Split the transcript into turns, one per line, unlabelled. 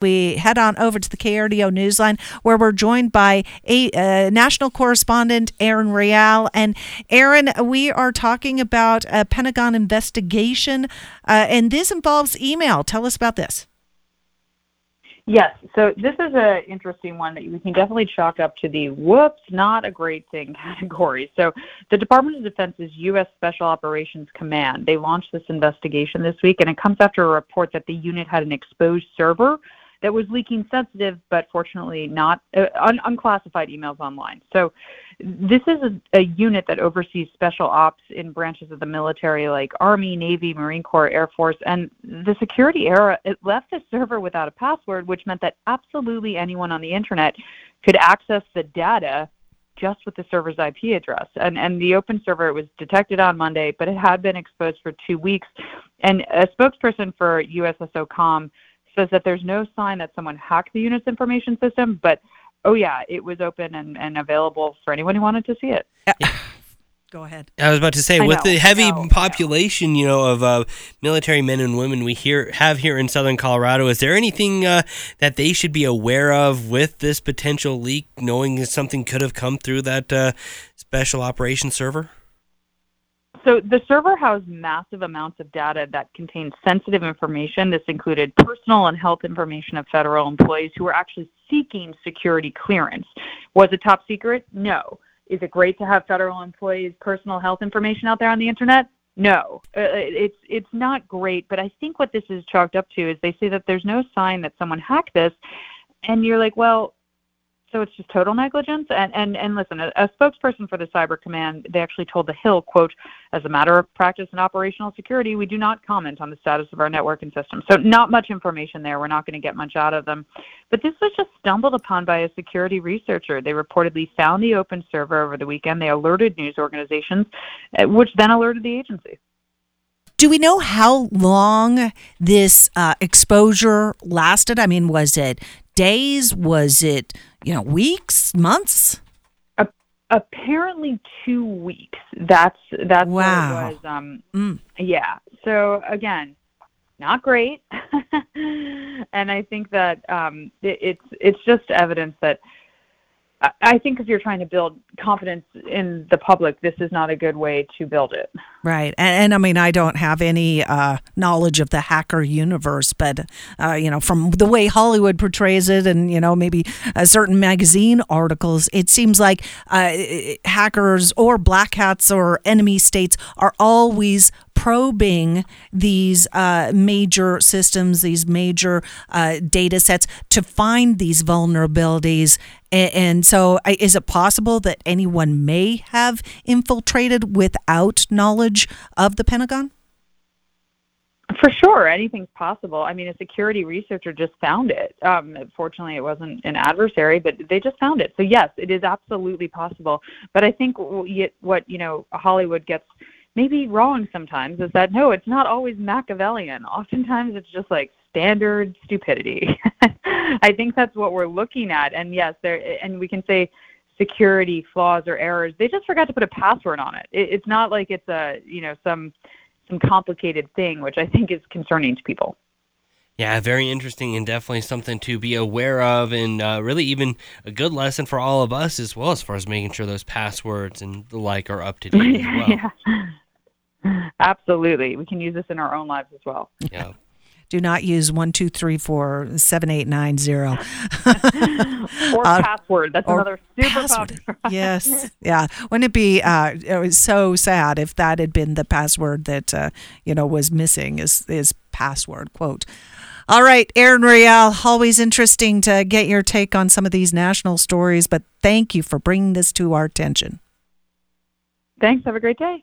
we head on over to the KRDO Newsline, where we're joined by a uh, national correspondent, Aaron Real. And Aaron, we are talking about a Pentagon investigation, uh, and this involves email. Tell us about this.
Yes, so this is an interesting one that we can definitely chalk up to the whoops, not a great thing category. So, the Department of Defense's U.S. Special Operations Command they launched this investigation this week, and it comes after a report that the unit had an exposed server that was leaking sensitive but fortunately not uh, un- unclassified emails online. So this is a, a, unit that oversees special ops in branches of the military like Army, Navy, Marine Corps, Air Force, and the security era it left the server without a password, which meant that absolutely anyone on the internet could access the data just with the server's IP address. And and the open server was detected on Monday, but it had been exposed for two weeks. And a spokesperson for USSOCOM says that there's no sign that someone hacked the unit's information system, but oh yeah, it was open and, and available for anyone who wanted to see it.
Go ahead.
I was about to say,
I
with
know,
the heavy
know, I know.
population, you know, of uh, military men and women we here have here in Southern Colorado, is there anything uh, that they should be aware of with this potential leak, knowing that something could have come through that uh, special operations server?
So the server housed massive amounts of data that contained sensitive information. This included personal and health information of federal employees who were actually seeking security clearance. Was it top secret? No. Is it great to have federal employees' personal health information out there on the internet? No, uh, it's it's not great. But I think what this is chalked up to is they say that there's no sign that someone hacked this, and you're like, well, so it's just total negligence. And and and listen, a, a spokesperson for the Cyber Command they actually told the Hill, quote, as a matter of practice and operational security, we do not comment on the status of our network and system. So not much information there. We're not going to get much out of them. But this was just stumbled upon by a security researcher. They reportedly found the open server over the weekend. They alerted news organizations, uh, which then alerted the agency.
Do we know how long this uh, exposure lasted? I mean, was it days? Was it, you know, weeks, months?
apparently two weeks. That's that's
Wow.
what it was. Um,
Mm.
yeah. So again, not great, and I think that um, it, it's it's just evidence that. I- think if you're trying to build confidence in the public, this is not a good way to build it.
Right. And, and I mean, I don't have any uh, knowledge of the hacker universe, but, uh, you know, from the way Hollywood portrays it and, you know, maybe uh, certain magazine articles, it seems like uh, hackers or black hats or enemy states are always probing these uh, major systems, these major uh, data sets to find these vulnerabilities. And, and so, is it possible that anyone may have infiltrated without knowledge of the Pentagon?
For sure, anything's possible. I mean, a security researcher just found it. Um, fortunately, it wasn't an adversary, but they just found it. So yes, it is absolutely possible. But I think what you know Hollywood gets maybe wrong sometimes is that no, it's not always Machiavellian. Oftentimes, it's just like standard stupidity. I think that's what we're looking at. And yes, there and we can say security flaws or errors. They just forgot to put a password on it. it it's not like it's a you know some some complicated thing, which I think is concerning to people.
Yeah, very interesting and definitely something to be aware of, and uh, really even a good lesson for all of us as well, as far as making sure those passwords and the like are up to date as well.
yeah. Absolutely. We can use this in our own lives as well.
yeah.
Do not use one two three four seven eight nine zero.
Or
Uh,
password. That's
or
another super
password.
popular.
yes, yeah. Wouldn't it be uh, it was so sad if that had been the password that uh, you know was missing? Is is password quote. All right, Aaron Real, always interesting to get your take on some of these national stories, but thank you for bringing this to our attention.
Thanks. Have a great day.